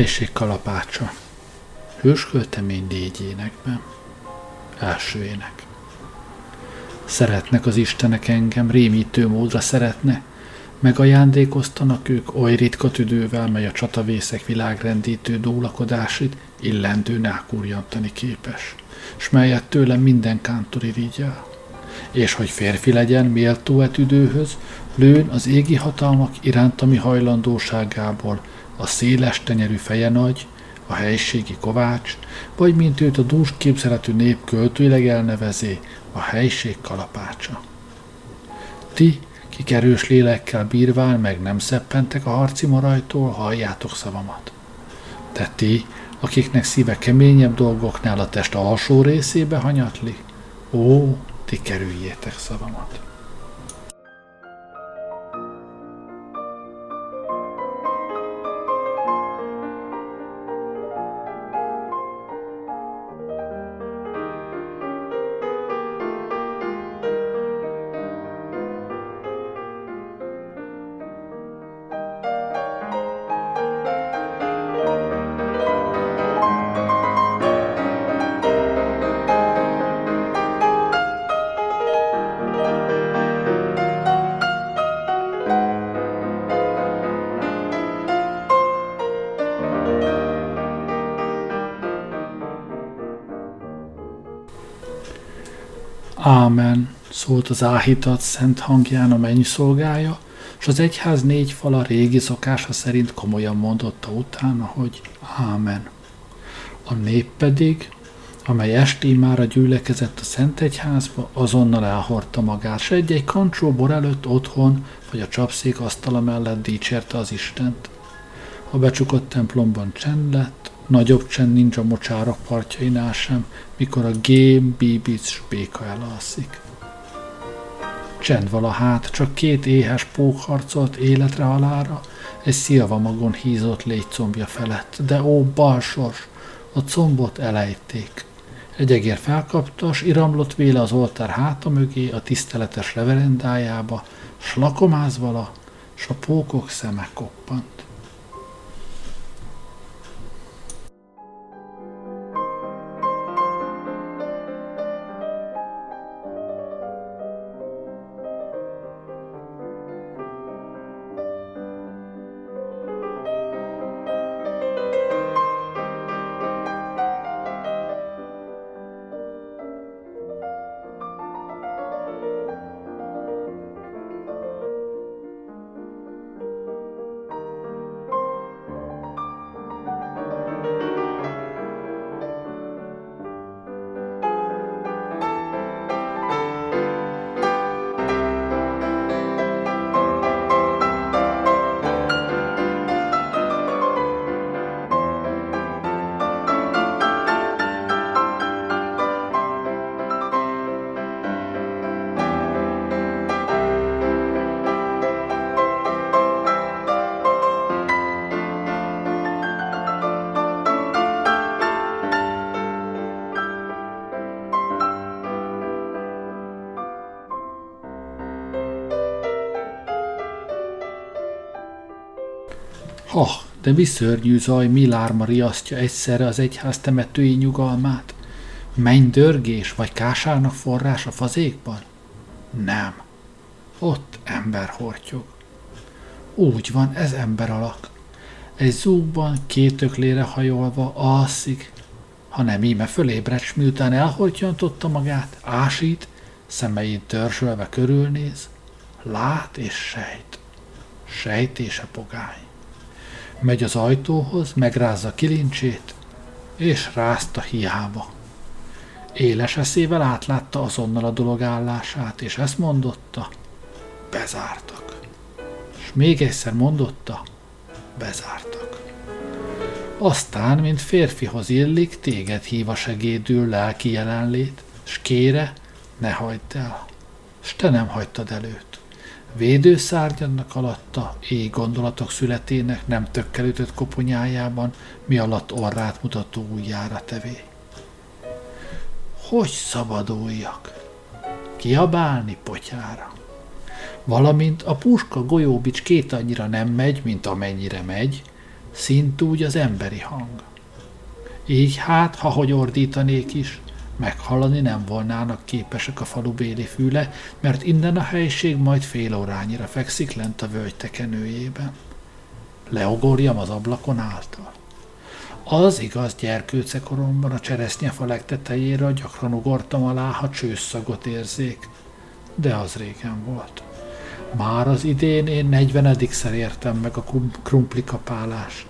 A helység kalapácsa. Hősköltemény négy énekben. Első ének. Szeretnek az Istenek engem, rémítő módra szeretne, megajándékoztanak ők oly ritka tüdővel, mely a csatavészek világrendítő dólakodásit illendő nákurjantani képes, s melyet tőlem minden kántor irigyel. És hogy férfi legyen méltó e tüdőhöz, lőn az égi hatalmak irántami hajlandóságából a széles tenyerű feje nagy, a helységi kovács, vagy mint őt a dús képzeletű nép költőileg elnevezé, a helység kalapácsa. Ti, kik erős lélekkel bírván meg nem szeppentek a harci marajtól, halljátok szavamat. De ti, akiknek szíve keményebb dolgoknál a test alsó részébe hanyatli, ó, ti kerüljétek szavamat. Az áhítat szent hangján a mennyi szolgája, és az egyház négy fala régi szokása szerint komolyan mondotta utána, hogy Ámen. A nép pedig, amely esti már a gyűlekezett a Szent Egyházba, azonnal elhordta magát, s egy-egy kancsó bor előtt otthon, vagy a csapszék asztala mellett dicsérte az Istent. A becsukott templomban csend lett, Nagyobb csend nincs a mocsárok partjainál sem, mikor a gém, bíbic béka elalszik. Csend vala hát, csak két éhes pók harcolt életre halára, egy szilva magon hízott légycombja felett, de ó, balsors, a combot elejték. Egy egér felkapta, s iramlott véle az oltár háta mögé a tiszteletes reverendájába, s lakomáz vala, s a pókok szeme koppant. De mi szörnyű zaj, mi lárma riasztja egyszerre az egyház temetői nyugalmát? dörgés vagy kásárnak forrás a fazékban? Nem. Ott ember hortyog. Úgy van, ez ember alak. Egy zúgban két öklére hajolva alszik, ha nem íme fölébredt, miután elhortyantotta magát, ásít, szemeit törzsölve körülnéz, lát és sejt. Sejtése pogány. Megy az ajtóhoz, megrázza kilincsét, és rázta hiába. Éles eszével átlátta azonnal a dolog állását, és ezt mondotta, bezártak. És még egyszer mondotta, bezártak. Aztán, mint férfihoz illik, téged hív a segédül lelki jelenlét, s kére, ne hagyd el, s te nem hagytad előtt védőszárnyadnak alatta, éj gondolatok születének nem tökkel ütött koponyájában, mi alatt orrát mutató ujjára tevé. Hogy szabaduljak? Kiabálni potyára. Valamint a puska golyóbics két annyira nem megy, mint amennyire megy, szintúgy az emberi hang. Így hát, ha hogy ordítanék is, meghallani nem volnának képesek a falu béli füle, mert innen a helység majd fél órányira fekszik lent a völgy tekenőjében. Leogorjam az ablakon által. Az igaz gyerkőcekoromban a cseresznyefa legtetejéről gyakran ugortam alá, ha csőszagot érzék, de az régen volt. Már az idén én negyvenedikszer értem meg a kapálást.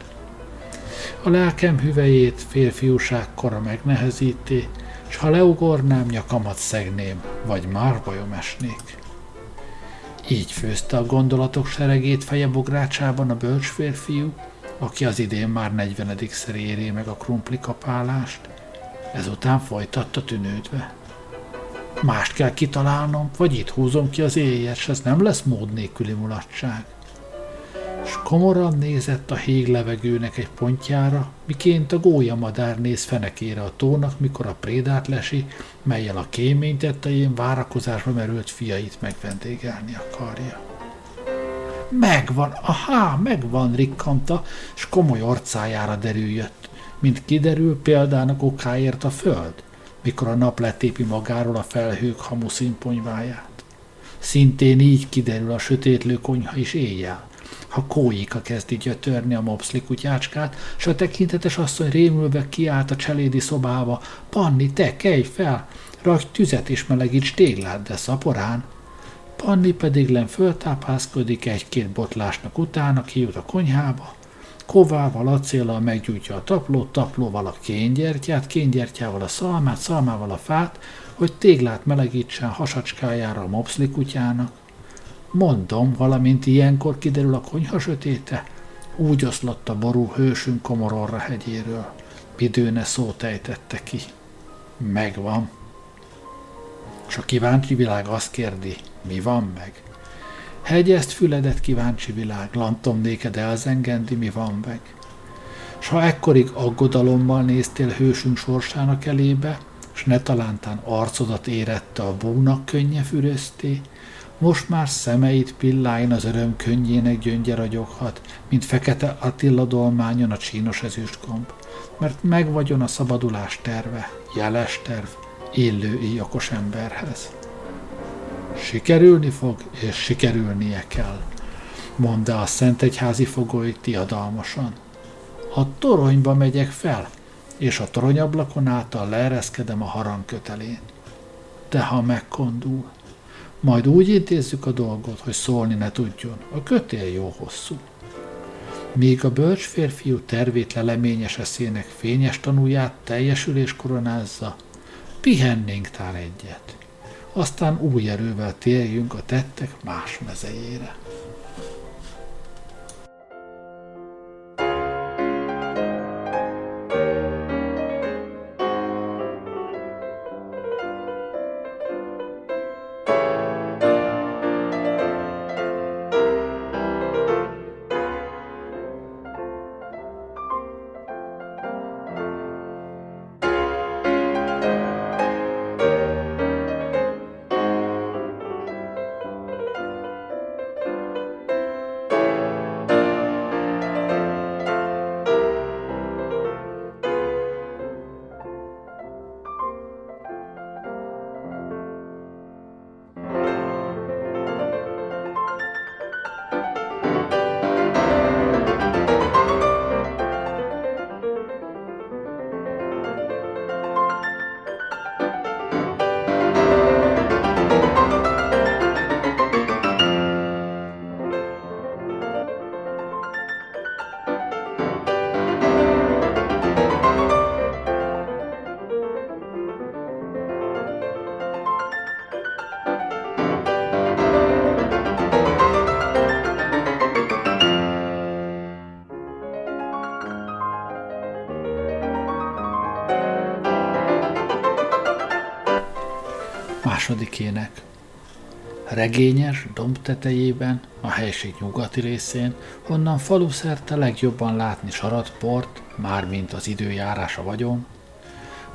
A lelkem hüvejét férfiúság kora megnehezíti, s ha leugornám, nyakamat szegném, vagy már bajom esnék. Így főzte a gondolatok seregét feje bográcsában a bölcs férfiú, aki az idén már negyvenedikszer éri meg a kapálást, ezután folytatta tűnődve. Mást kell kitalálnom, vagy itt húzom ki az éjjel, ez nem lesz mód nélküli mulatság. S komoran nézett a híg levegőnek egy pontjára, miként a gólyamadár néz fenekére a tónak, mikor a prédát lesi, melyel a kémény tettején várakozásba merült fiait megvendégelni akarja. Megvan, aha, megvan, rikkanta, s komoly orcájára derüljött, mint kiderül példának okáért a föld – mikor a nap letépi magáról a felhők hamu színponyváját. Szintén így kiderül a sötétlő konyha is éjjel, ha kóika kezdi gyötörni a mopszli kutyácskát, s a tekintetes asszony rémülve kiállt a cselédi szobába, Panni, te, kelj fel, rakj tüzet és melegíts téglát, de szaporán. Panni pedig len föltápászkodik egy-két botlásnak utána, kijut a konyhába, kovával, acéllal meggyújtja a taplót, taplóval a kéngyertyát, kéngyertyával a szalmát, szalmával a fát, hogy téglát melegítsen hasacskájára a mopszli kutyának. Mondom, valamint ilyenkor kiderül a konyha sötéte, úgy oszlott a ború hősünk komororra hegyéről. Bidőne szót ejtette ki. Megvan. És a kíváncsi világ azt kérdi, mi van meg? Hegyezt füledet kíváncsi világ, lantom néked elzengendi, mi van meg. S ha ekkorig aggodalommal néztél hősünk sorsának elébe, s ne talántán arcodat érette a búnak könnye fürözté, most már szemeit pilláin az öröm könnyének gyöngye ragyoghat, mint fekete Attila dolmányon a csínos ezüstgomb, mert megvagyon a szabadulás terve, jeles terv, illő okos emberhez. Sikerülni fog, és sikerülnie kell, mondta a Szentegyházi fogoly tiadalmasan. A toronyba megyek fel, és a toronyablakon által leereszkedem a harang kötelén. De ha megkondul, majd úgy intézzük a dolgot, hogy szólni ne tudjon, a kötél jó hosszú. Míg a bölcs férfiú tervét leleményes eszének fényes tanulját teljesülés koronázza, pihennénk tár egyet aztán új erővel térjünk a tettek más mezejére. Regényes, domb tetejében, a helység nyugati részén, honnan falu szerte legjobban látni saratport, mármint az időjárása vagyon.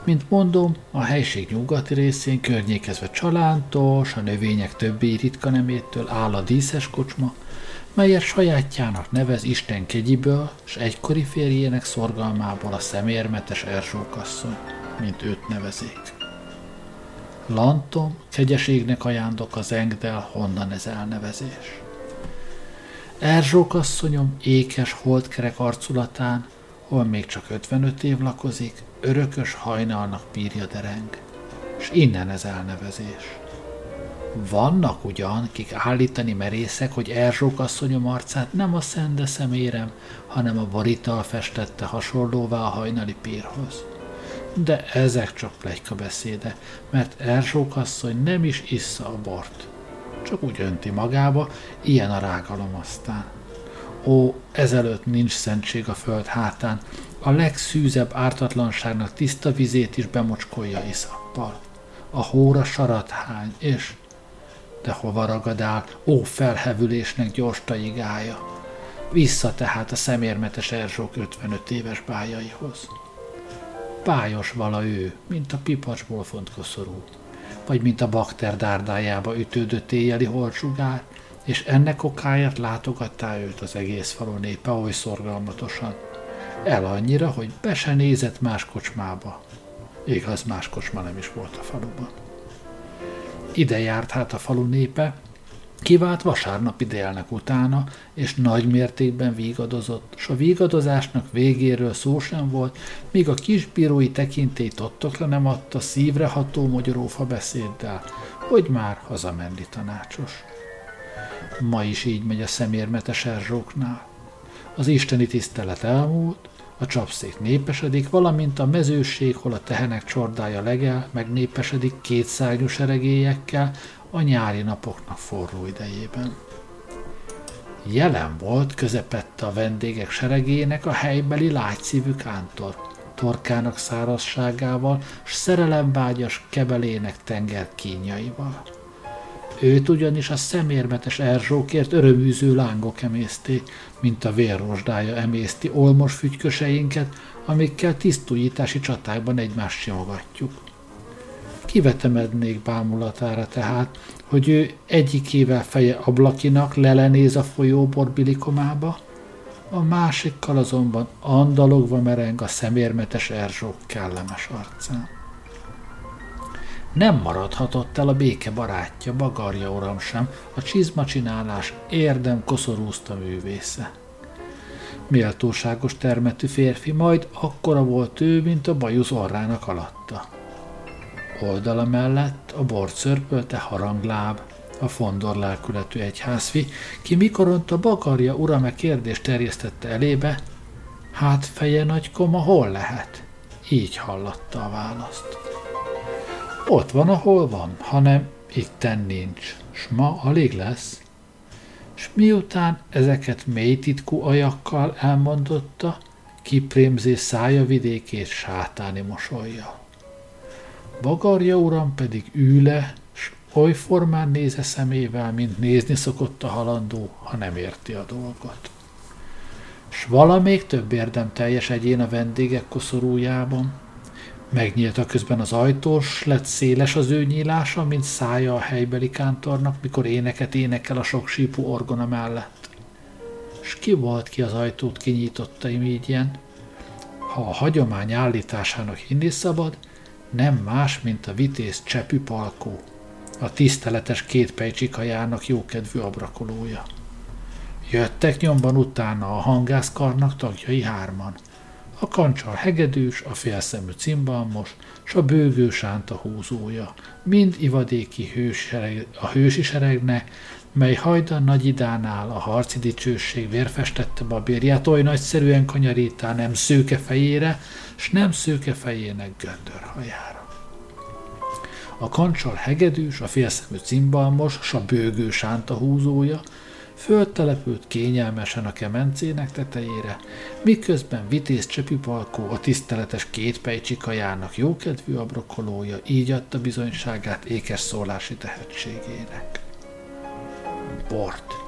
Mint mondom, a helység nyugati részén környékezve csalántos, a növények többi ritka nemétől áll a díszes kocsma, melyet sajátjának nevez Isten kegyiből, s egykori férjének szorgalmából a szemérmetes Erzsókasszony, mint őt nevezik. Lantom, kegyeségnek ajándok az engdel, honnan ez elnevezés. Erzsókasszonyom ékes holdkerek arculatán, hol még csak 55 év lakozik, örökös hajnalnak pírja dereng, és innen ez elnevezés. Vannak ugyan, kik állítani merészek, hogy Erzsók asszonyom arcát nem a szende szemérem, hanem a borital festette hasonlóvá a hajnali pírhoz. De ezek csak plegyka beszéde, mert Erzsók asszony nem is issza a bort. Csak úgy önti magába, ilyen a rágalom aztán. Ó, ezelőtt nincs szentség a föld hátán, a legszűzebb ártatlanságnak tiszta vizét is bemocskolja iszappal. A hóra sarat hány, és de hova ragadál, ó felhevülésnek gyors taigája. Vissza tehát a szemérmetes Erzsók 55 éves bájaihoz. Pályos vala ő, mint a pipacsból font koszorú, vagy mint a bakter dárdájába ütődött éjjeli holcsugár, és ennek okáját látogattá őt az egész falu népe oly szorgalmatosan. El annyira, hogy be se nézett más kocsmába. Igaz, más kocsma nem is volt a faluban. Ide járt hát a falu népe, kivált vasárnapi délnek utána, és nagy mértékben vígadozott, s a vígadozásnak végéről szó sem volt, míg a kisbírói tekintély tottokra nem adta szívre ható magyarófa beszéddel, hogy már hazamenni tanácsos. Ma is így megy a szemérmetes erzsóknál. Az isteni tisztelet elmúlt, a csapszék népesedik, valamint a mezőség, hol a tehenek csordája legel, megnépesedik kétszárnyú seregélyekkel a nyári napoknak forró idejében. Jelen volt közepette a vendégek seregének a helybeli lágyszívű kántor, torkának szárazságával, s szerelemvágyas kebelének tenger kínjaival. Őt ugyanis a szemérmetes erzsókért öröműző lángok emészték, mint a vérrosdája emészti olmos fügyköseinket, amikkel tisztújítási csatákban egymást simogatjuk. Kivetemednék bámulatára tehát, hogy ő egyikével feje ablakinak lelenéz a folyó borbilikomába, a másikkal azonban andalogva mereng a szemérmetes erzsók kellemes arcán. Nem maradhatott el a béke barátja, Bagarja uram sem, a csizmacsinálás érdem koszorúzta művésze. Méltóságos termetű férfi, majd akkora volt ő, mint a bajusz orrának alatta. Oldala mellett a bort szörpölte harangláb, a fondor lelkületű egyházfi, ki mikoront a bagarja urame kérdést terjesztette elébe, hát feje nagy koma hol lehet? Így hallotta a választ. Ott van, ahol van, hanem itten nincs, s ma alig lesz. S miután ezeket mély titkú ajakkal elmondotta, kiprémzés szája vidékét sátáni mosolja. Bagarja uram pedig üle, s oly formán néze szemével, mint nézni szokott a halandó, ha nem érti a dolgot. S valamelyik több érdem teljes egyén a vendégek koszorújában, Megnyílt a közben az ajtós, lett széles az ő nyílása, mint szája a helybeli kántornak, mikor éneket énekel a sok sípú orgona mellett. S ki volt ki az ajtót kinyitotta imígyen? Ha a hagyomány állításának hinni szabad, nem más, mint a vitéz csepű palkó, a tiszteletes két pejcsikajának jókedvű abrakolója. Jöttek nyomban utána a hangászkarnak tagjai hárman – a kancsal hegedűs, a félszemű cimbalmos, s a bőgő sánta húzója, mind ivadéki hősereg, a hősi seregne, mely hajdan nagy idánál a harci dicsőség vérfestette babérját, oly nagyszerűen kanyarítá nem szőke fejére, s nem szőke fejének göndörhajára. A kancsal hegedűs, a félszemű cimbalmos, s a bőgő sánta húzója, Föltelepült kényelmesen a kemencének tetejére, miközben vitéz csepipalkó a tiszteletes két pejcsikajának jókedvű abrokolója így adta bizonyságát ékes szólási tehetségének. Bort.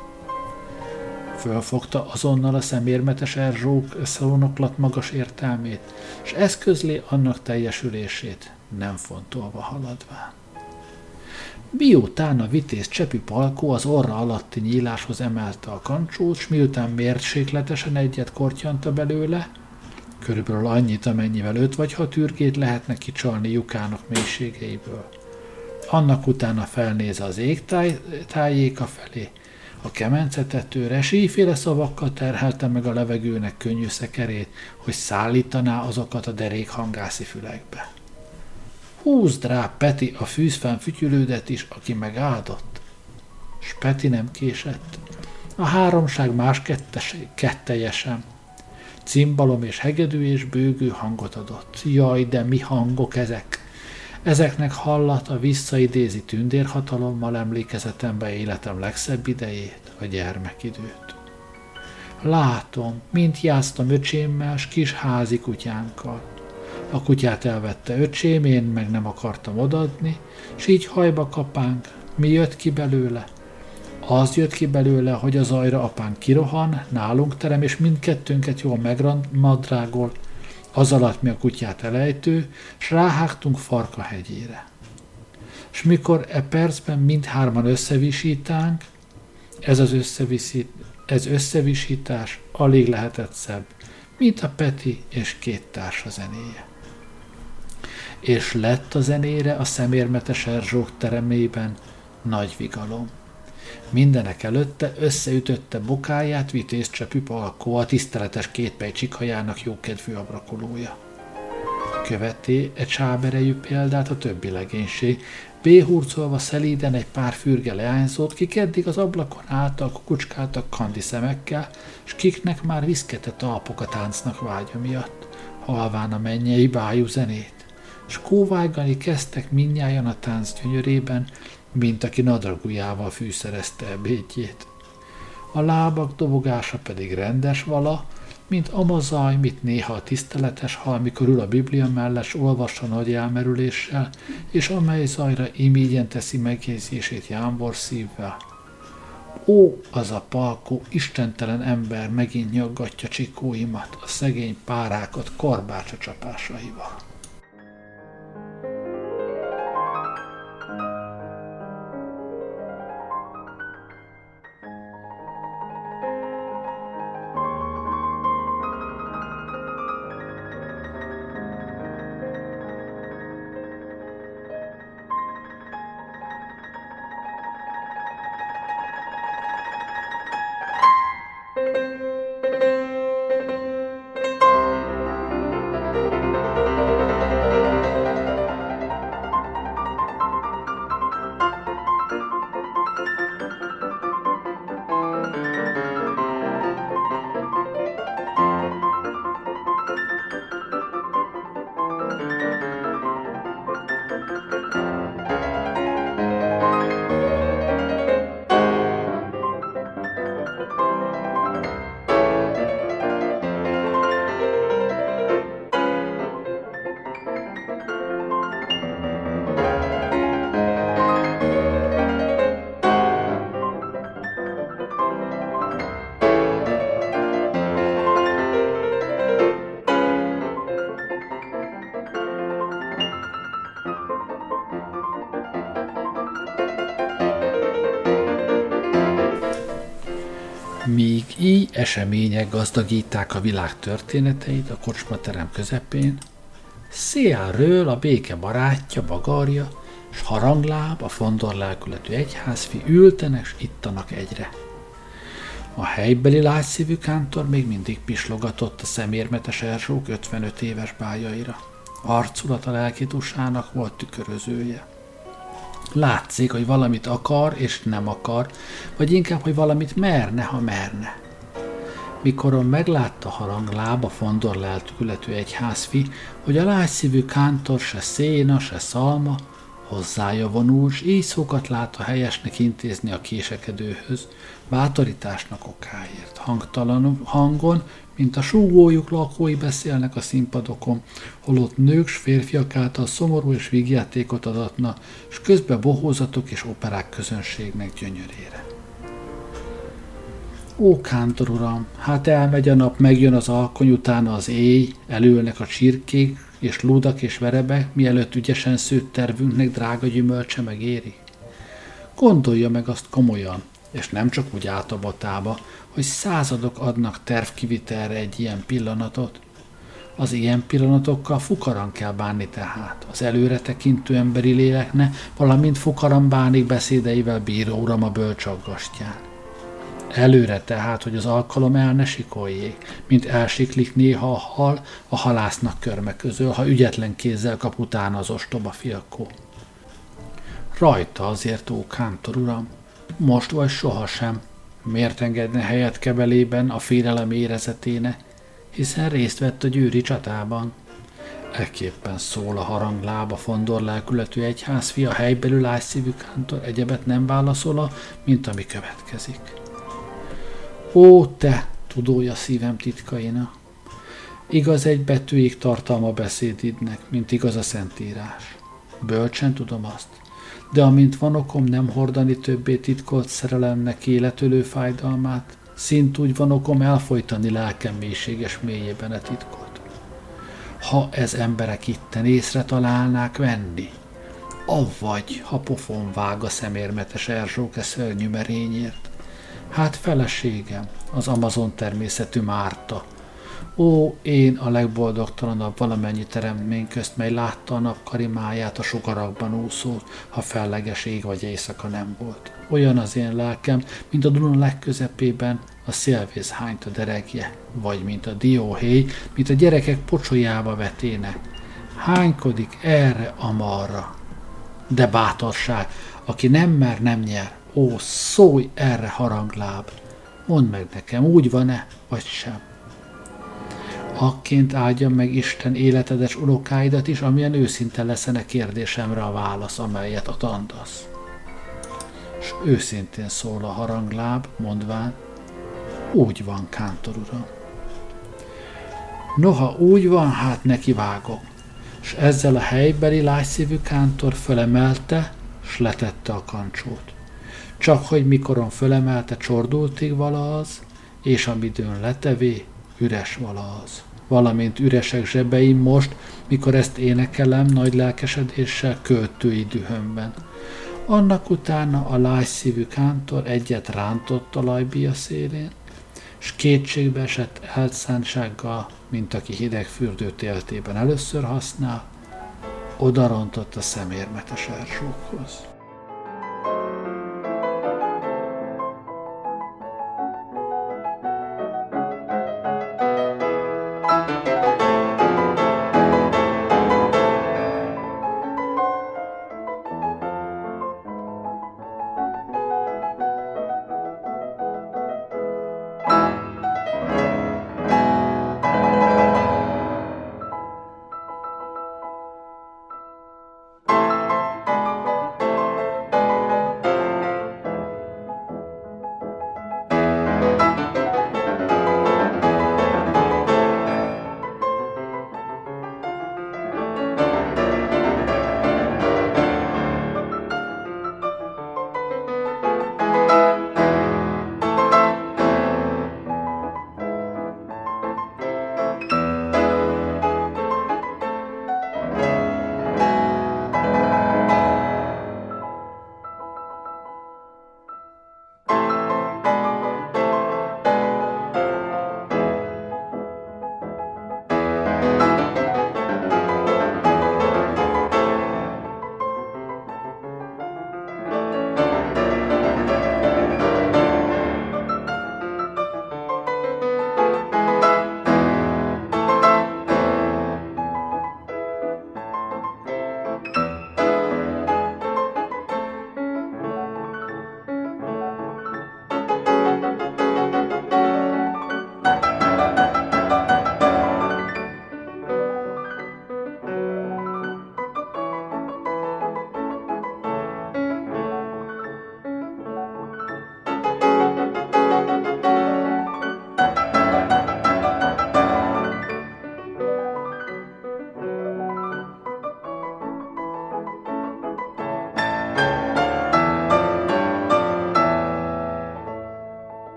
Fölfogta azonnal a szemérmetes erzsók szónoklat magas értelmét, és eszközlé annak teljesülését, nem fontolva haladván. Miután a vitéz csepi palkó az orra alatti nyíláshoz emelte a kancsót, s miután mérsékletesen egyet kortyanta belőle, körülbelül annyit, amennyivel öt vagy hat űrgét lehetne kicsalni lyukának mélységeiből. Annak utána felnéz az ég táj, tájéka felé, a kemencetetőre síféle szavakkal terhelte meg a levegőnek könnyű szekerét, hogy szállítaná azokat a derék hangászi fülekbe. Húzd rá Peti a fűzfán fütyülődet is, aki megáldott. S Peti nem késett. A háromság más kettes, ketteje sem. Cimbalom és hegedű és bőgő hangot adott. Jaj, de mi hangok ezek! Ezeknek hallata visszaidézi tündérhatalommal emlékezetembe életem legszebb idejét, a gyermekidőt. Látom, mint játsztam öcsémmel s kis házi kutyánkkal. A kutyát elvette öcsém, én meg nem akartam odadni, s így hajba kapánk. Mi jött ki belőle? Az jött ki belőle, hogy az ajra apán kirohan, nálunk terem, és mindkettőnket jól megmadrágol, az alatt mi a kutyát elejtő, s ráhágtunk Farka hegyére. És mikor e percben mindhárman összevisítánk, ez az összeviszít, ez összevisítás alig lehetett szebb, mint a Peti és két társa zenéje. És lett a zenére a szemérmetes Erzsók teremében nagy vigalom. Mindenek előtte összeütötte bokáját vitézcsepű palkó, a tiszteletes kétpej csikhajának jókedvű abrakolója. Követé egy csáberejű példát a többi legénység, béhurcolva szelíden egy pár fürge leányzót, kik eddig az ablakon álltak, kukucskáltak kandi szemekkel, s kiknek már viszketett alpok a táncnak vágya miatt, halván a mennyei bájú zenét. S kóvágani kezdtek minnyáján a tánc gyönyörében, mint aki nadragujával fűszerezte ebédjét. A lábak dobogása pedig rendes vala, mint amazaj, mit néha a tiszteletes hal, mikor ül a Biblia mellett, olvassa nagy elmerüléssel, és amely zajra imígyen teszi megjegyzését jámbor szívvel. Ó, az a palkó, istentelen ember megint nyaggatja csikóimat, a szegény párákat korbácsa csapásaival. Események gazdagíták a világ történeteit a kocsmaterem közepén, szélről a béke barátja, bagarja, s harangláb, a fondor lelkületű egyházfi ültenek s ittanak egyre. A helybeli lágyszívű kántor még mindig pislogatott a szemérmetes Erzsók 55 éves bájaira. Arculata lelkitusának volt tükörözője. Látszik, hogy valamit akar és nem akar, vagy inkább, hogy valamit merne, ha merne. Mikoron meglátta harangláb a fondor leltükületű egyházfi, hogy a lágyszívű kántor se széna, se szalma, hozzája vonul, s így szókat lát a helyesnek intézni a késekedőhöz, bátorításnak okáért. Hangtalan hangon, mint a súgójuk lakói beszélnek a színpadokon, holott nők s férfiak által szomorú és vígjátékot adatna, s közben bohózatok és operák közönségnek gyönyörére. Ó, kántor uram, hát elmegy a nap, megjön az alkony, utána az éj, elülnek a csirkék, és lúdak és verebek, mielőtt ügyesen szőtt tervünknek drága gyümölcse megéri. Gondolja meg azt komolyan, és nem csak úgy átabatába, hogy századok adnak tervkivitelre egy ilyen pillanatot. Az ilyen pillanatokkal fukaran kell bánni tehát, az előre tekintő emberi lélekne, valamint fukaran bánik beszédeivel bíró uram a bölcsaggastyán. Előre tehát, hogy az alkalom el ne sikoljék, mint elsiklik néha a hal a halásznak körme közül, ha ügyetlen kézzel kap utána az ostoba fiakó. Rajta azért, ó kántor uram, most vagy sohasem, miért engedne helyet kebelében a félelem érezeténe, hiszen részt vett a győri csatában. Ekképpen szól a haranglába fondor lelkületű egyházfia helybelül ágyszívű kántor egyebet nem válaszol, mint ami következik. Ó, te, tudója szívem titkaina! Igaz egy betűig tartalma beszédidnek, mint igaz a szentírás. Bölcsen tudom azt, de amint van okom nem hordani többé titkolt szerelemnek életölő fájdalmát, szint úgy van okom elfolytani lelkem mélységes mélyében a titkot. Ha ez emberek itten észre találnák venni, avvagy, ha pofon vág a szemérmetes Erzsóke szörnyű merényért, hát feleségem, az Amazon természetű Márta, Ó, én a legboldogtalanabb valamennyi teremtmény közt, mely látta a nap karimáját a sugarakban úszót, ha felleges ég vagy éjszaka nem volt. Olyan az én lelkem, mint a Duna legközepében a szélvész a deregje, vagy mint a dióhéj, mint a gyerekek pocsolyába veténe. Hánykodik erre amarra. De bátorság, aki nem mer, nem nyer. Ó, szólj erre harangláb! Mondd meg nekem, úgy van-e, vagy sem akként áldja meg Isten életedes unokáidat is, amilyen őszinte leszene kérdésemre a válasz, amelyet a tandasz. És őszintén szól a harangláb, mondván, úgy van, kántor uram. Noha úgy van, hát neki vágok. És ezzel a helybeli lágyszívű kántor fölemelte, s letette a kancsót. Csak hogy mikoron fölemelte, csordultig vala az, és amidőn letevé, üres vala az valamint üresek zsebeim most, mikor ezt énekelem nagy lelkesedéssel költői dühömben. Annak utána a lágyszívű kántor egyet rántott a lajbia szélén, s kétségbe esett elszántsággal, mint aki hideg fürdőt éltében először használ, odarontott a szemérmetes erzsókhoz.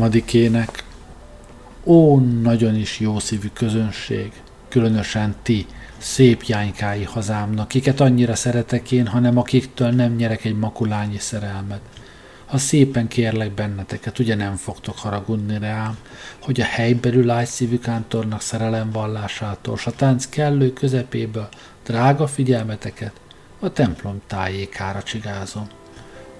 Harmadikének, ó, nagyon is jó szívű közönség, különösen ti, szép jánykái hazámnak, kiket annyira szeretek én, hanem akiktől nem nyerek egy makulányi szerelmet. Ha szépen kérlek benneteket, ugye nem fogtok haragudni rám, hogy a helybelül ágyszívű kántornak szerelemvallásától, s a tánc kellő közepéből drága figyelmeteket a templom tájékára csigázom.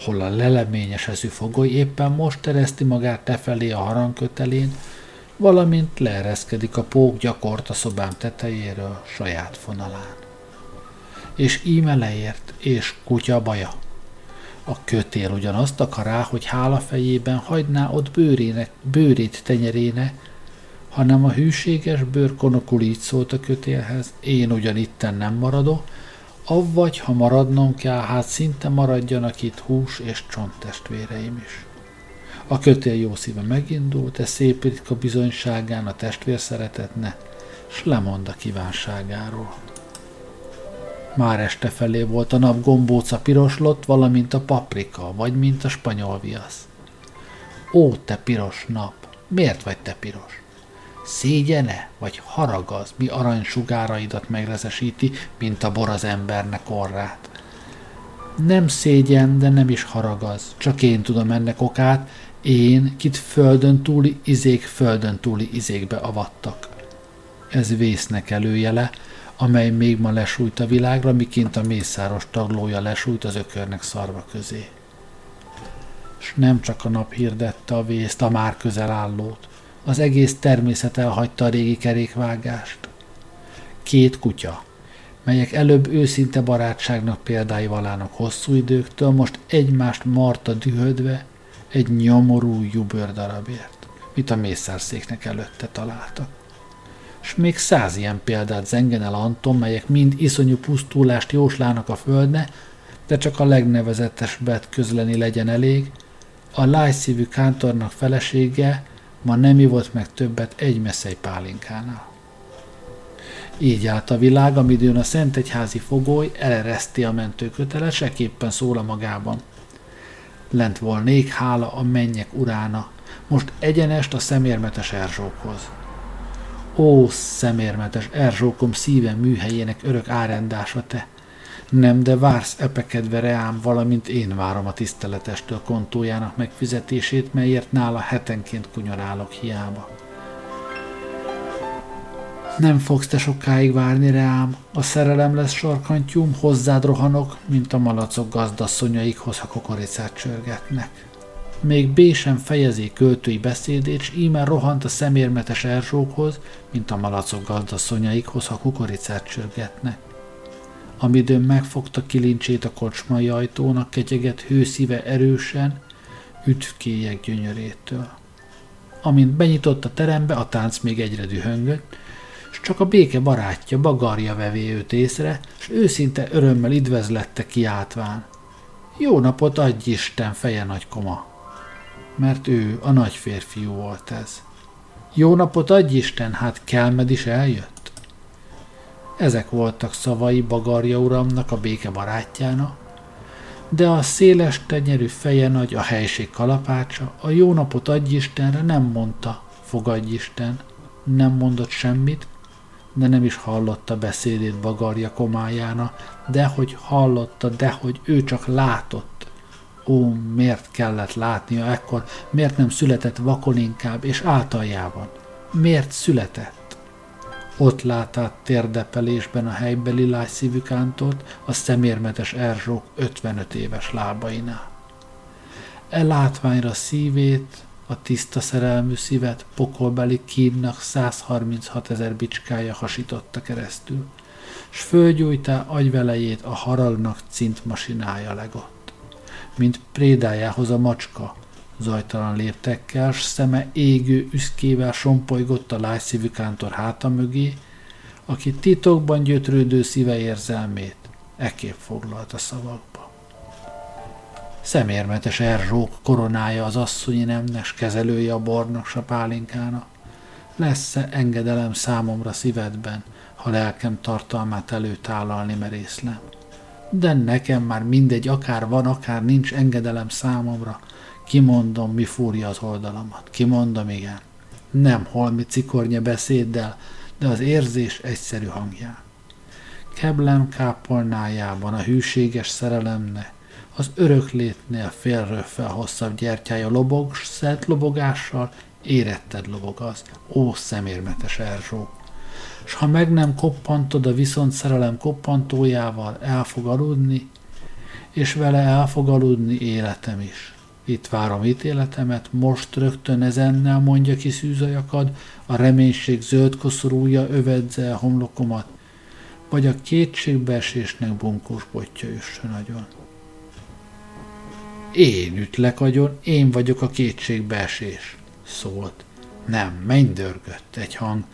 Hol a leleményes eszű fogoly éppen most tereszti magát tefelé a harangkötelén, valamint leereszkedik a pók gyakort a szobám tetejéről saját fonalán. És íme leért, és kutya baja. A kötél ugyanazt akar rá, hogy hála fejében hagyná ott bőrének, bőrét tenyeréne, hanem a hűséges bőrkonokul így szólt a kötélhez, én ugyan itten nem maradok, avvagy, ha maradnom kell, hát szinte maradjanak itt hús és csonttestvéreim is. A kötél jó szíve megindult, e szép ritka bizonyságán a testvér szeretetne, s lemond a kívánságáról. Már este felé volt a nap gombóca piroslott, valamint a paprika, vagy mint a spanyol viasz. Ó, te piros nap, miért vagy te piros? Szégyene, vagy harag az, mi aranysugáraidat megrezesíti, mint a bor az embernek orrát? Nem szégyen, de nem is harag az, csak én tudom ennek okát, én, kit földön túli izék földön túli izékbe avattak. Ez vésznek előjele, amely még ma lesújt a világra, miként a mészáros taglója lesújt az ökörnek szarva közé. S nem csak a nap hirdette a vészt, a már közel állót, az egész természet elhagyta a régi kerékvágást. Két kutya, melyek előbb őszinte barátságnak példái valának hosszú időktől, most egymást marta dühödve egy nyomorú jubőr darabért, mit a mészárszéknek előtte találtak és még száz ilyen példát zengen el Anton, melyek mind iszonyú pusztulást jóslának a földne, de csak a legnevezetesebbet közleni legyen elég, a lájszívű kántornak felesége ma nem ivott meg többet egy messzei pálinkánál. Így állt a világ, amidőn a Szentegyházi fogoly elereszti a mentőkötelet, eképpen szól a magában. Lent volnék hála a mennyek urána, most egyenest a szemérmetes Erzsókhoz. Ó, szemérmetes, erzsókom szívem műhelyének örök árendása te! Nem, de vársz epekedve reám, valamint én várom a tiszteletestől kontójának megfizetését, melyért nála hetenként kunyarálok hiába. Nem fogsz te sokáig várni reám, a szerelem lesz sarkantyúm, hozzád rohanok, mint a malacok gazdasszonyaikhoz, ha kukoricát csörgetnek. Még B sem fejezi költői beszédét, s íme rohant a szemérmetes erzsókhoz, mint a malacok gazdasszonyaikhoz, ha kukoricát csörgetnek. Amidőn megfogta kilincsét a kocsmai ajtónak, ketyeget hőszíve erősen, ütvkélyek gyönyörétől. Amint benyitott a terembe, a tánc még egyre dühöngött, s csak a béke barátja, bagarja vevé őt észre, s őszinte örömmel idvezlette kiáltván. Jó napot adj Isten, feje nagy koma! mert ő a nagy férfiú volt ez. Jó napot adj Isten, hát Kelmed is eljött. Ezek voltak szavai Bagarja uramnak, a béke barátjának, de a széles tenyerű feje nagy, a helység kalapácsa, a jó napot adj Istenre nem mondta, fogadj Isten, nem mondott semmit, de nem is hallotta beszédét Bagarja komájána, de hogy hallotta, de hogy ő csak látott, Ó, miért kellett látnia ekkor, miért nem született vakon inkább, és általjában? Miért született? Ott látát térdepelésben a helybeli lágyszívű kántot, a szemérmetes Erzsók 55 éves lábainál. E látványra szívét, a tiszta szerelmű szívet pokolbeli kínnak 136 ezer bicskája hasította keresztül, s fölgyújtá agyvelejét a haragnak cintmasinája legott mint prédájához a macska, zajtalan léptekkel, s szeme égő üszkével sompolygott a lágyszívű kántor háta mögé, aki titokban gyötrődő szíve érzelmét ekképp foglalt a szavakba. Szemérmetes Erzsók koronája az asszonyi nemnes kezelője a bornak s pálinkának. Lesz-e engedelem számomra szívedben, ha lelkem tartalmát előtálalni merészlem? de nekem már mindegy, akár van, akár nincs engedelem számomra. Kimondom, mi fúrja az oldalamat. Kimondom, igen. Nem holmi cikornya beszéddel, de az érzés egyszerű hangján. Keblem kápolnájában a hűséges szerelemne, az öröklétnél félről fel hosszabb gyertyája lobog, szent lobogással, éretted lobog az, ó szemérmetes Erzsó. S ha meg nem koppantod a viszont szerelem koppantójával, el fog aludni, és vele el fog aludni életem is. Itt várom ítéletemet, most rögtön ezennel mondja ki szűzajakad, a reménység zöld koszorúja övedze a homlokomat, vagy a kétségbeesésnek bunkós botja üssön agyon. Én ütlek agyon, én vagyok a kétségbeesés, szólt. Nem, mennydörgött egy hang.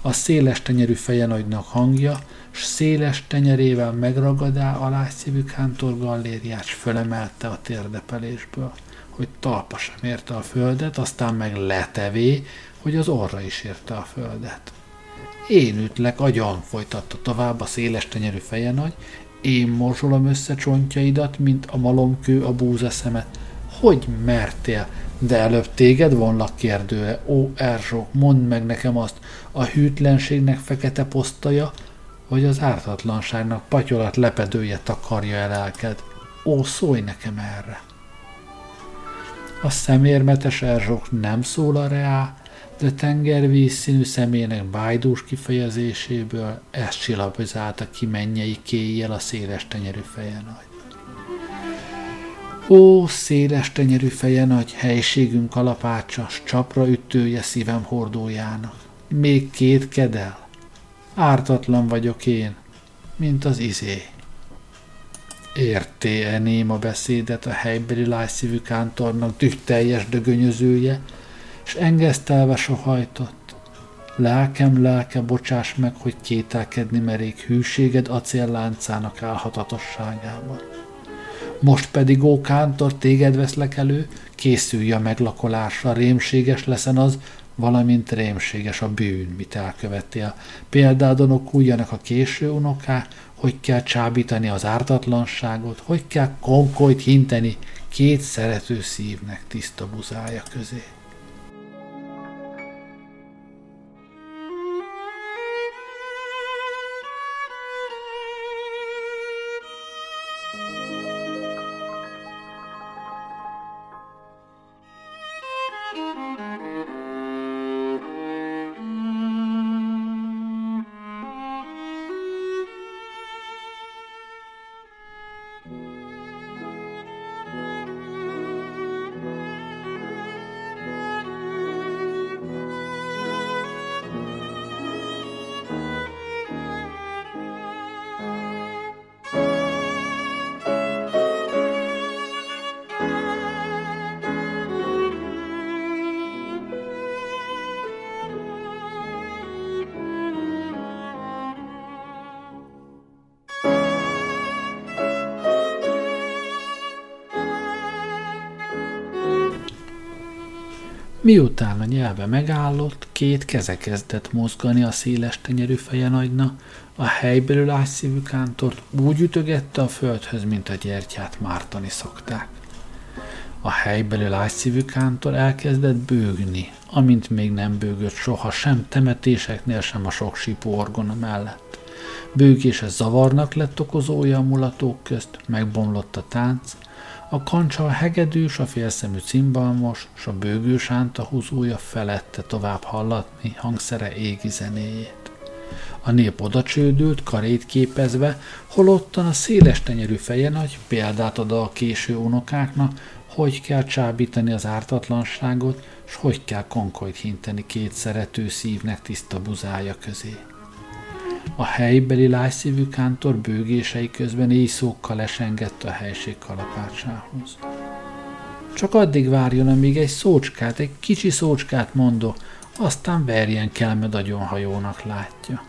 A széles tenyerű fejenagynak hangja, s széles tenyerével megragadá a lágyszívű kántor gallériát, s fölemelte a térdepelésből, hogy talpa sem érte a földet, aztán meg letevé, hogy az orra is érte a földet. Én ütlek agyon, folytatta tovább a széles tenyerű fejenagy, én morzsolom össze csontjaidat, mint a malomkő a búza szemet. Hogy mertél? De előbb téged vonlak kérdőre. Ó, Erzsó, mondd meg nekem azt, a hűtlenségnek fekete posztaja, vagy az ártatlanságnak patyolat lepedője takarja el elked. Ó, szólj nekem erre! A szemérmetes Erzsók nem szól a reá, de tengervíz színű szemének bájdús kifejezéséből ezt csillapozálta ki mennyei kéjjel a széles tenyerű feje nagy. Ó, széles tenyerű feje nagy, helységünk alapácsa, csapra ütője szívem hordójának. Még két kedel. Ártatlan vagyok én, mint az izé. Érté-e néma beszédet a helybeli lájszívű kántornak dühteljes dögönyözője, és engesztelve sohajtott. Lelkem, lelke, bocsáss meg, hogy kételkedni merék hűséged acélláncának állhatatosságában. Most pedig, ó kántor, téged veszlek elő, készülj a meglakolásra, rémséges leszen az, valamint rémséges a bűn, mit elkövettél. Példádon okuljanak a késő unoká, hogy kell csábítani az ártatlanságot, hogy kell konkolyt hinteni két szerető szívnek tiszta buzája közé. Miután a nyelve megállott, két keze kezdett mozgani a széles tenyerű feje nagyna, a helybelül ágyszívű kántort úgy ütögette a földhöz, mint a gyertyát mártani szokták. A helybelül ágyszívű kántor elkezdett bőgni, amint még nem bőgött soha sem temetéseknél, sem a sok sípó orgona mellett. Bőgése zavarnak lett okozója a mulatók közt, megbomlott a tánc, a kancsa hegedűs, a félszemű cimbalmos, s a bőgős ánta húzója felette tovább hallatni hangszere égi zenéjét. A nép odacsődült, karét képezve, holottan a széles tenyerű feje nagy példát ad a késő unokáknak, hogy kell csábítani az ártatlanságot, s hogy kell konkolyt hinteni két szerető szívnek tiszta buzája közé. A helybeli lájszívű kántor bőgései közben éjszókkal esengett a helység kalapácsához. Csak addig várjon, amíg egy szócskát, egy kicsi szócskát mondok, aztán verjen kelmed agyonhajónak látja.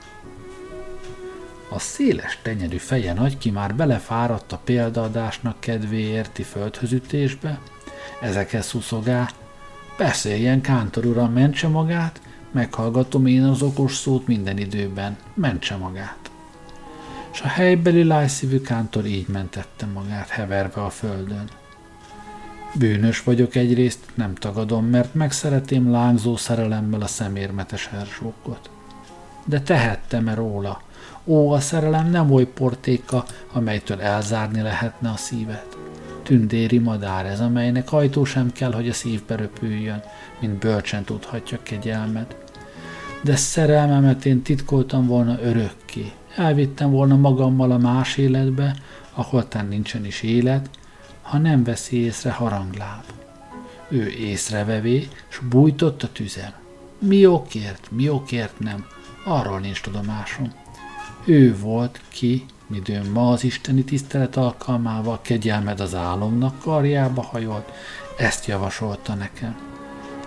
A széles tenyerű feje nagy ki már belefáradt a példaadásnak kedvéérti földhözütésbe, ezekhez szuszogá, beszéljen kántor uram, mentse magát, Meghallgatom én az okos szót minden időben, mentse magát. És a helybeli lájszívű kántor így mentette magát, heverve a földön. Bűnös vagyok egyrészt, nem tagadom, mert megszeretém lángzó szerelemmel a szemérmetes erzsókot. De tehettem-e róla? Ó, a szerelem nem oly portéka, amelytől elzárni lehetne a szívet. Tündéri madár ez, amelynek ajtó sem kell, hogy a szívbe röpüljön, mint bölcsen tudhatja kegyelmet. De szerelmemet én titkoltam volna örökké. Elvittem volna magammal a más életbe, ahol tán nincsen is élet, ha nem veszi észre harangláb. Ő észrevevé, s bújtott a tüzem. Mi okért, mi okért nem, arról nincs tudomásom. Ő volt ki, midőn ma az isteni tisztelet alkalmával kegyelmed az álomnak karjába hajolt, ezt javasolta nekem.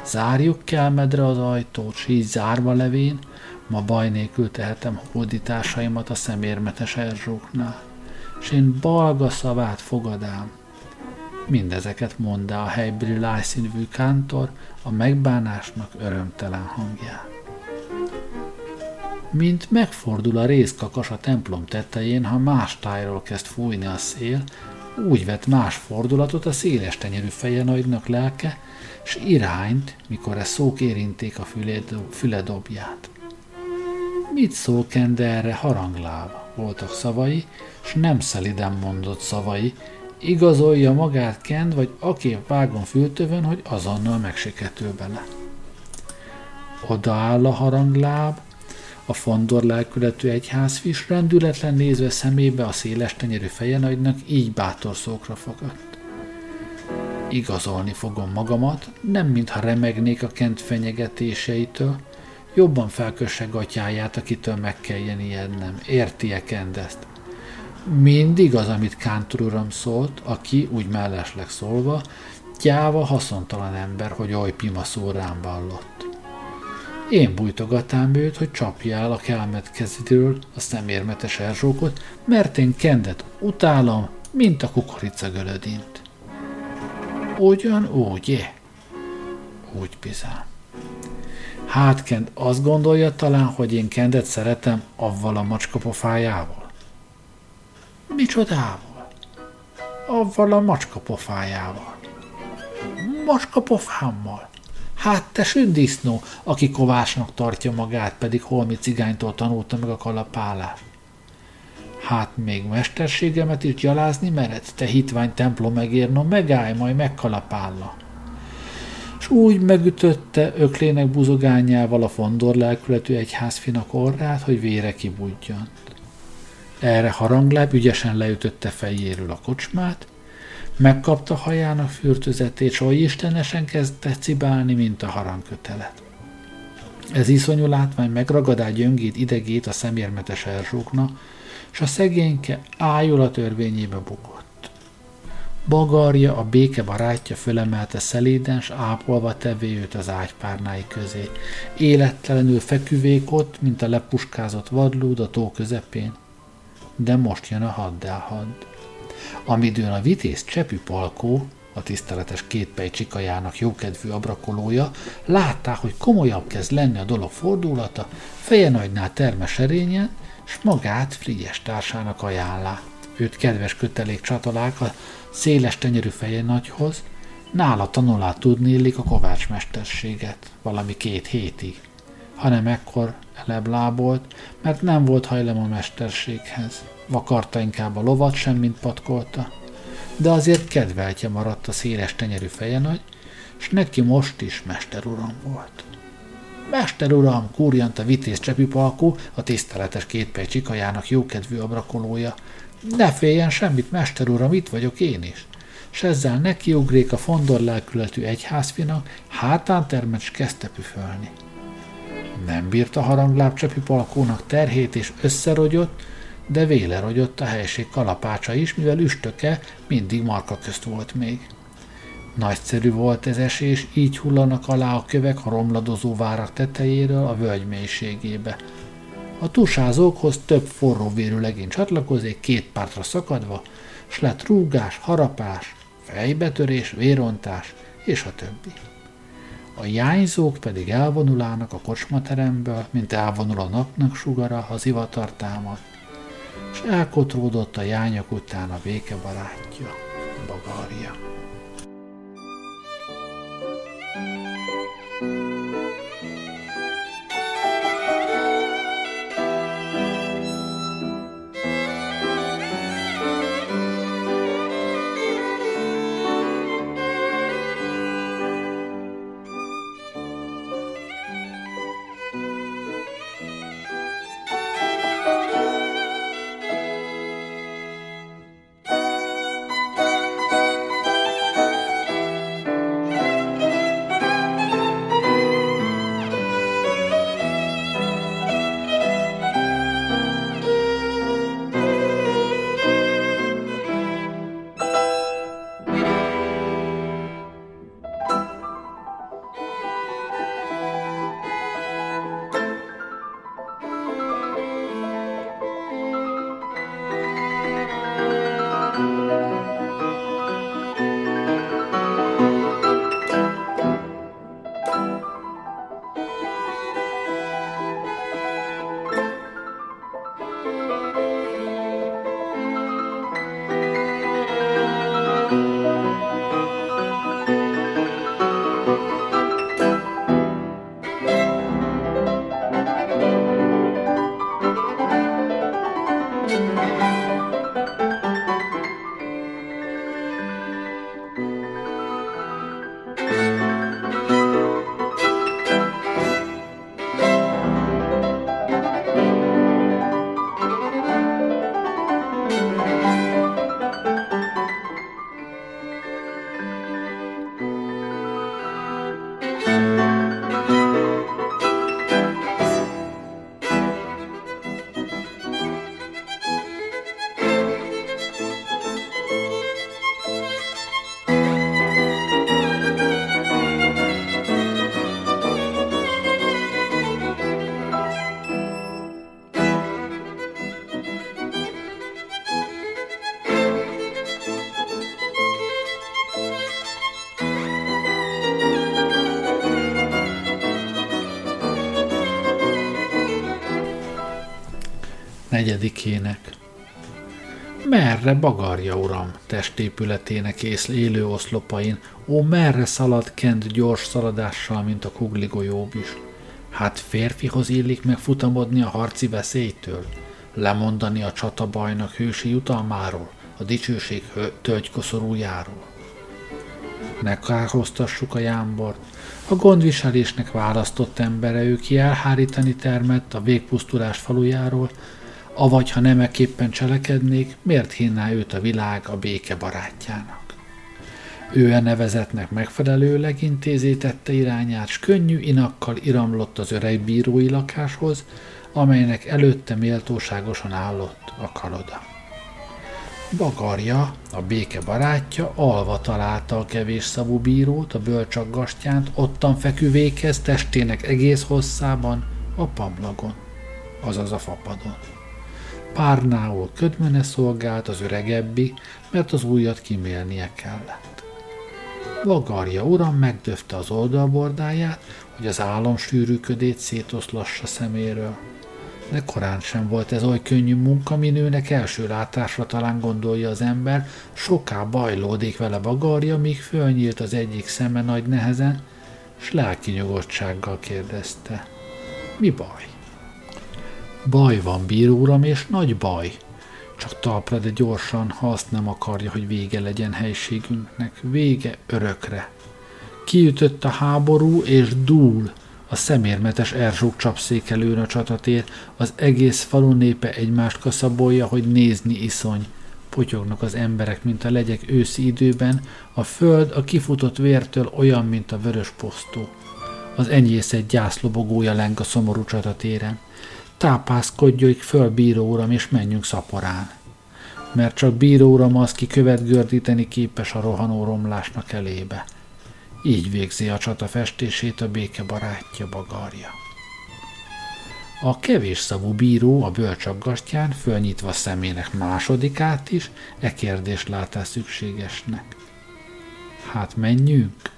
Zárjuk kelmedre az ajtót, s így zárva levén, ma baj nélkül tehetem hódításaimat a szemérmetes erzsóknál, s én balga szavát fogadám. Mindezeket mondta a helybeli lájszínvű kántor a megbánásnak örömtelen hangján. Mint megfordul a részkakas a templom tetején, ha más tájról kezd fújni a szél, úgy vett más fordulatot a széles tenyerű feje nagynak lelke, s irányt, mikor e szók érinték a füle, füle dobját. Mit szól Kende erre harangláb? Voltak szavai, s nem szeliden mondott szavai, igazolja magát Kend, vagy akép vágon fültövön, hogy azonnal megsiketül bele. Odaáll a harangláb, a fondor lelkületű egyházfis rendületlen nézve szemébe a széles tenyerű fejenagynak így bátor szókra fogadt. Igazolni fogom magamat, nem mintha remegnék a kent fenyegetéseitől, jobban felkösse gatyáját, akitől meg kelljen ijednem. Érti-e Kendezt? Mindig az, amit Kántor uram szólt, aki, úgy mellesleg szólva, gyáva haszontalan ember, hogy oly pima szó rám vallott. Én bújtogatám őt, hogy csapja el a kelmet kezidről a szemérmetes erzsókot, mert én kendet utálom, mint a kukorica gölödint. Ugyan úgy, je? Úgy bizony. Hát Kent azt gondolja talán, hogy én Kendet szeretem avval a macska pofájával? Micsodával? Avval a macska pofájával. Macska. Hát te sündisznó, aki kovásnak tartja magát, pedig holmi cigánytól tanulta meg a kalapálást. Hát még mesterségemet is gyalázni mered, te hitvány templom megérno, megállj, majd megkalapálla. S úgy megütötte öklének buzogányával a fondor lelkületű egyházfinak orrát, hogy vére kibudjant. Erre harangláb ügyesen leütötte fejéről a kocsmát, Megkapta hajának fürtözetét, s oly istenesen kezdte cibálni, mint a harangkötelet. Ez iszonyú látvány megragadá gyöngét idegét a szemérmetes erzsókna, s a szegényke ájul a törvényébe bukott. Bagarja, a béke barátja fölemelte szeléden, s ápolva tevé őt az ágypárnái közé. Élettelenül feküvék ott, mint a lepuskázott vadlúd a tó közepén. De most jön a haddelhadd amidőn a vitéz Csepű Palkó, a tiszteletes kétpej csikajának jókedvű abrakolója, látta, hogy komolyabb kezd lenni a dolog fordulata, feje nagynál termes erényen, s magát Frigyes társának ajánlá. Őt kedves kötelék csatolák a széles tenyerű feje nagyhoz, nála tanulá tudni illik a kovácsmesterséget, valami két hétig, hanem ekkor eleblábolt, mert nem volt hajlam a mesterséghez vakarta inkább a lovat sem, mint patkolta, de azért kedveltje maradt a széles tenyerű feje nagy, s neki most is mesteruram volt. Mester uram, kúrjant a vitéz csepipalkó, a tiszteletes kétpej csikajának jókedvű abrakolója. Ne féljen semmit, mester uram, itt vagyok én is. S ezzel nekiugrék a fondor lelkületű egyházfinak, hátán termet s kezdte püfölni. Nem bírta harangláb csepipalkónak terhét, és összerogyott, de véle rogyott a helység kalapácsa is, mivel üstöke mindig marka közt volt még. Nagyszerű volt ez esés, így hullanak alá a kövek a romladozó várak tetejéről a völgy mélységébe. A tusázókhoz több forró vérű legény csatlakozik, két pártra szakadva, s lett rúgás, harapás, fejbetörés, vérontás, és a többi. A jányzók pedig elvonulának a kocsmateremből, mint elvonul a napnak sugara, az ivatar támad, és elkotródott a jányak után a béke barátja, Bagarja. thank you negyedikének. Merre bagarja, uram, testépületének ész élő oszlopain, ó, merre szalad kent gyors szaladással, mint a kugli golyóbis. Hát férfihoz illik megfutamodni a harci veszélytől, lemondani a csatabajnak hősi jutalmáról, a dicsőség tölgykoszorújáról. Ne kárhoztassuk a jámbort, a gondviselésnek választott embere ő ki elhárítani termett a végpusztulás falujáról, avagy ha nemeképpen cselekednék, miért hinná őt a világ a béke barátjának? Ő a nevezetnek megfelelőleg intézítette irányát, s könnyű inakkal iramlott az öreg bírói lakáshoz, amelynek előtte méltóságosan állott a kaloda. Bagarja, a béke barátja, alva találta a kevés szavú bírót, a bölcsaggastyánt, ottan feküvékez testének egész hosszában, a pablagon, azaz a fapadon. Párnául ködmene szolgált az öregebbi, mert az újat kimélnie kellett. Vagarja uram megdöfte az oldalbordáját, hogy az álom sűrűködét szétoszlassa szeméről. De korán sem volt ez oly könnyű munka, minőnek első látásra talán gondolja az ember, soká bajlódik vele bagarja, míg fölnyílt az egyik szeme nagy nehezen, s lelki nyugodtsággal kérdezte. Mi baj? Baj van, bíró uram, és nagy baj. Csak talpra, de gyorsan, ha azt nem akarja, hogy vége legyen helységünknek. Vége örökre. Kiütött a háború, és dúl. A szemérmetes erzsók csapszékelőn a csatatér, az egész falu népe egymást kaszabolja, hogy nézni iszony. Potyognak az emberek, mint a legyek őszi időben, a föld a kifutott vértől olyan, mint a vörös posztó. Az enyészet gyászlobogója leng a szomorú csatatéren tápászkodjuk föl, bíró uram, és menjünk szaporán. Mert csak bíró uram az, ki követ gördíteni képes a rohanó romlásnak elébe. Így végzi a csata festését a béke barátja bagarja. A kevés szavú bíró a bölcsaggastyán, fölnyitva szemének másodikát is, e kérdést látá szükségesnek. Hát menjünk?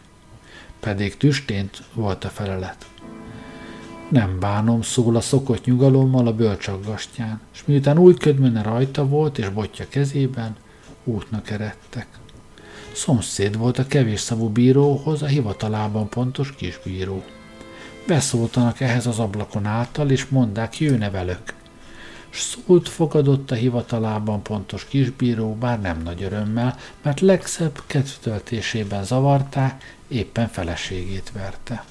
Pedig tüstént volt a felelet. Nem bánom, szól a szokott nyugalommal a bölcsaggastyán, és miután új ködmene rajta volt és botja kezében, útnak eredtek. Szomszéd volt a kevés szavú bíróhoz, a hivatalában pontos kisbíró. Beszóltanak ehhez az ablakon által, és mondták, jőne velük. S szólt fogadott a hivatalában pontos kisbíró, bár nem nagy örömmel, mert legszebb kedvtöltésében zavarták, éppen feleségét verte.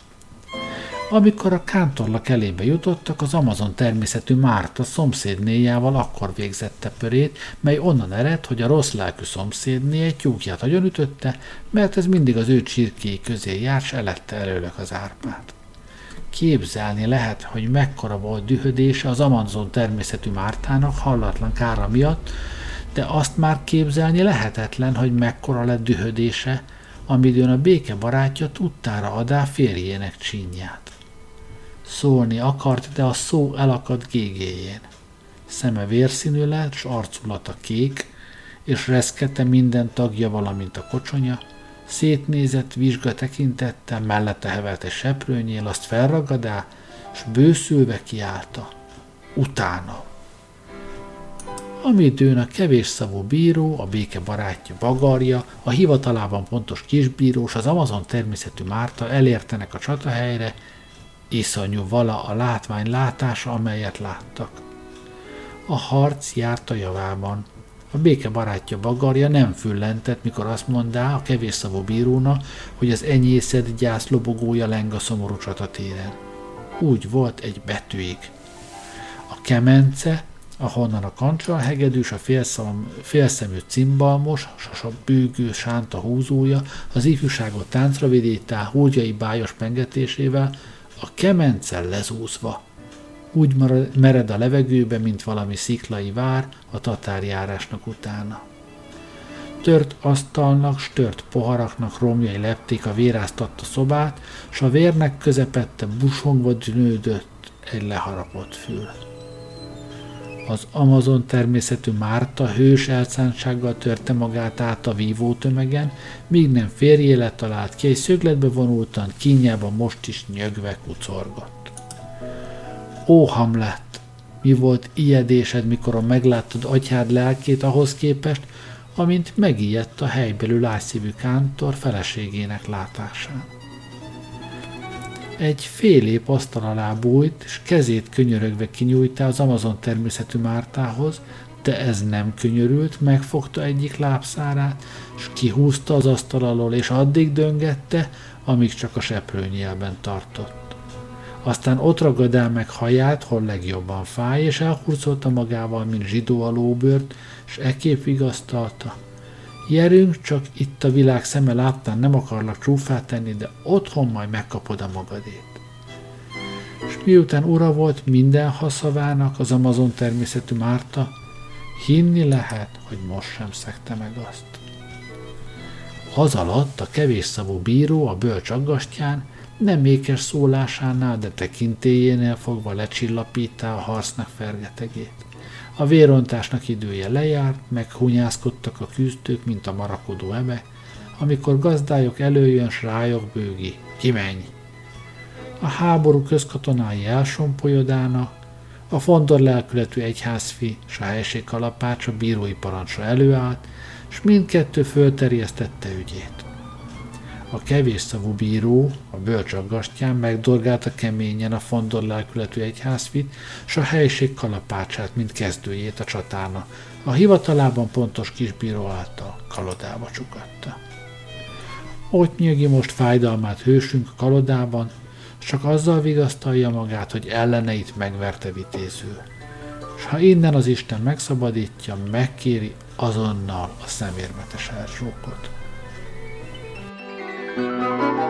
Amikor a kántorlak elébe jutottak, az Amazon természetű Márta szomszédnéjával akkor végzette pörét, mely onnan ered, hogy a rossz lelkű szomszédné egy tyúkját ütötte, mert ez mindig az ő csirkéi közé járt, s elette előlök az árpát. Képzelni lehet, hogy mekkora volt dühödése az Amazon természetű Mártának hallatlan kára miatt, de azt már képzelni lehetetlen, hogy mekkora lett dühödése, amidőn a béke barátja tudtára adá férjének csinyát. Szólni akart, de a szó elakadt gégéjén. Szeme vérszínű lett, s arculata kék, és reszkete minden tagja, valamint a kocsonya, szétnézett vizsga tekintettel, mellette hevelt egy seprőnyél, azt felragadá, s bőszülve kiállta. Utána. Amidőn a kevés szavú bíró, a béke barátja Bagarja, a hivatalában pontos kisbírós, az Amazon természetű Márta elértenek a csatahelyre, iszonyú vala a látvány látása, amelyet láttak. A harc járt a javában. A béke barátja Bagarja nem füllentett, mikor azt mondá a kevés szavú bíróna, hogy az enyészed gyász lobogója leng a szomorú csatatéren. Úgy volt egy betűig. A kemence, ahonnan a kancsa, a félszam, félszemű cimbalmos, a bőgő sánta húzója, az ifjúságot táncra vidítá, húgyai bájos pengetésével, a kemencel lezúzva. Úgy mered a levegőbe, mint valami sziklai vár a tatárjárásnak utána. Tört asztalnak, stört poharaknak romjai lepték a véráztatta szobát, s a vérnek közepette busongva nődött egy leharapott fül. Az Amazon természetű Márta hős elszántsággal törte magát át a vívó tömegen, míg nem férjéle talált ki, egy szögletbe vonultan kínjában most is nyögve kucorgott. Ó, Hamlet, mi volt ijedésed, mikor megláttad atyád lelkét ahhoz képest, amint megijedt a helybelül ászívű kántor feleségének látásán egy fél épp asztal alá bújt, és kezét könyörögve kinyújtá az Amazon természetű Mártához, de ez nem könyörült, megfogta egyik lábszárát, és kihúzta az asztal alól, és addig döngette, amíg csak a seprőnyelben tartott. Aztán ott ragadá meg haját, hol legjobban fáj, és elhurcolta magával, mint zsidó a lóbört, és ekép vigasztalta – Jerünk, csak itt a világ szeme láttán nem akarlak csúfát tenni, de otthon majd megkapod a magadét. És miután ura volt minden haszavának az Amazon természetű Márta, hinni lehet, hogy most sem szekte meg azt. Az alatt a kevés szavú bíró a bölcs aggastyán nem ékes szólásánál, de tekintélyénél fogva lecsillapítá a harcnak fergetegét. A vérontásnak idője lejárt, meghunyászkodtak a küzdők, mint a marakodó eme, amikor gazdájuk előjön, s rájuk bőgi. Kimenj! A háború közkatonái elsompolyodálnak, a fondor lelkületű egyházfi s a helység kalapács a bírói parancsra előállt, s mindkettő fölterjesztette ügyét. A kevés szavú bíró, a bölcsaggastyán megdorgálta keményen a fondor lelkületű egyházfit, s a helység kalapácsát, mint kezdőjét a csatána. A hivatalában pontos kisbíró által kalodába csukatta. Ott nyögi most fájdalmát hősünk kalodában, csak azzal vigasztalja magát, hogy elleneit megverte vitézül. S ha innen az Isten megszabadítja, megkéri azonnal a szemérmetes elzsókot. Música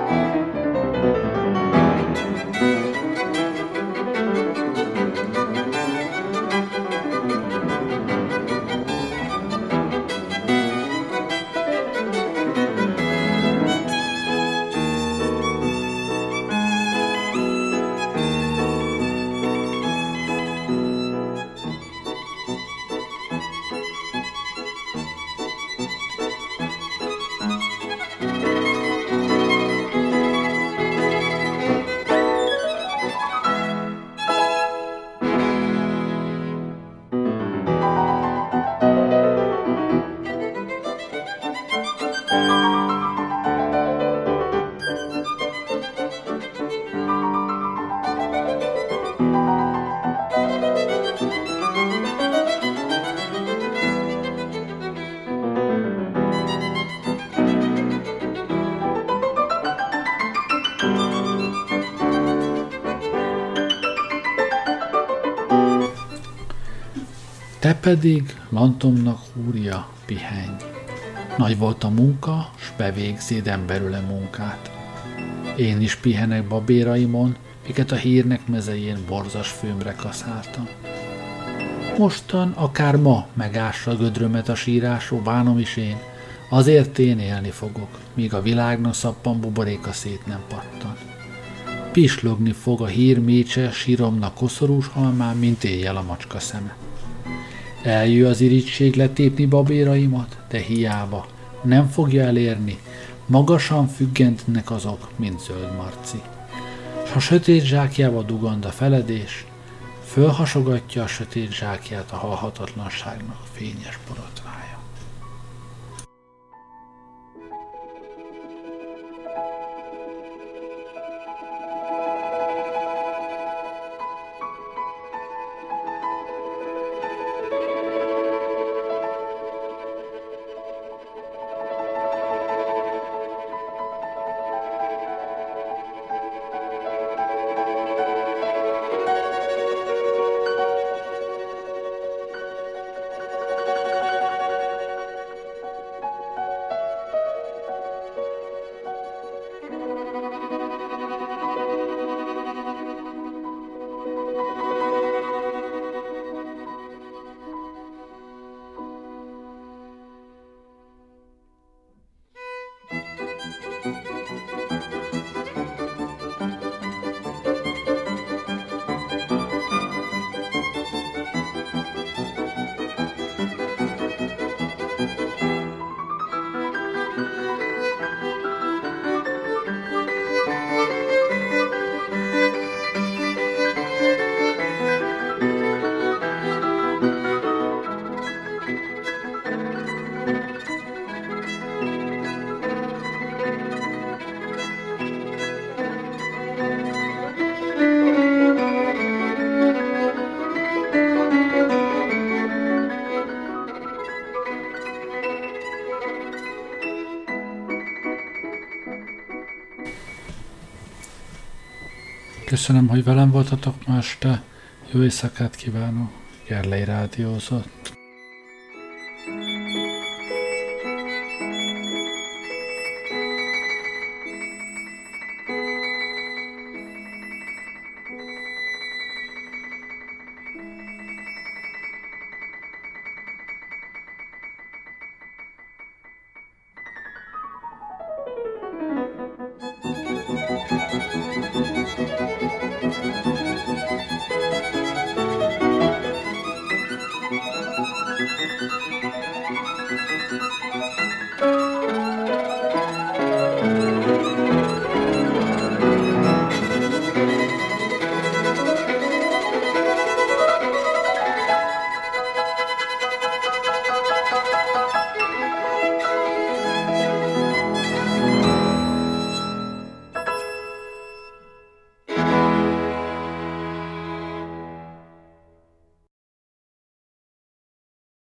Te pedig, lantomnak húrja, pihenj. Nagy volt a munka, s bevégzéd emberüle munkát. Én is pihenek babéraimon, miket a hírnek mezején borzas főmre kaszáltam. Mostan, akár ma megásra gödrömet a sírásó, bánom is én, azért én élni fogok, míg a világnak szappan buboréka szét nem pattan. Pislogni fog a hír mécse síromnak koszorús halmán, mint éjjel a macska szeme. Eljő az irigység letépni babéraimat, de hiába, nem fogja elérni, magasan függentnek azok, mint zöld marci. S a sötét zsákjába dugand a feledés, fölhasogatja a sötét zsákját a halhatatlanságnak fényes borotvány. Köszönöm, hogy velem voltatok ma este. Jó éjszakát kívánok. Gerlei Rádiózott.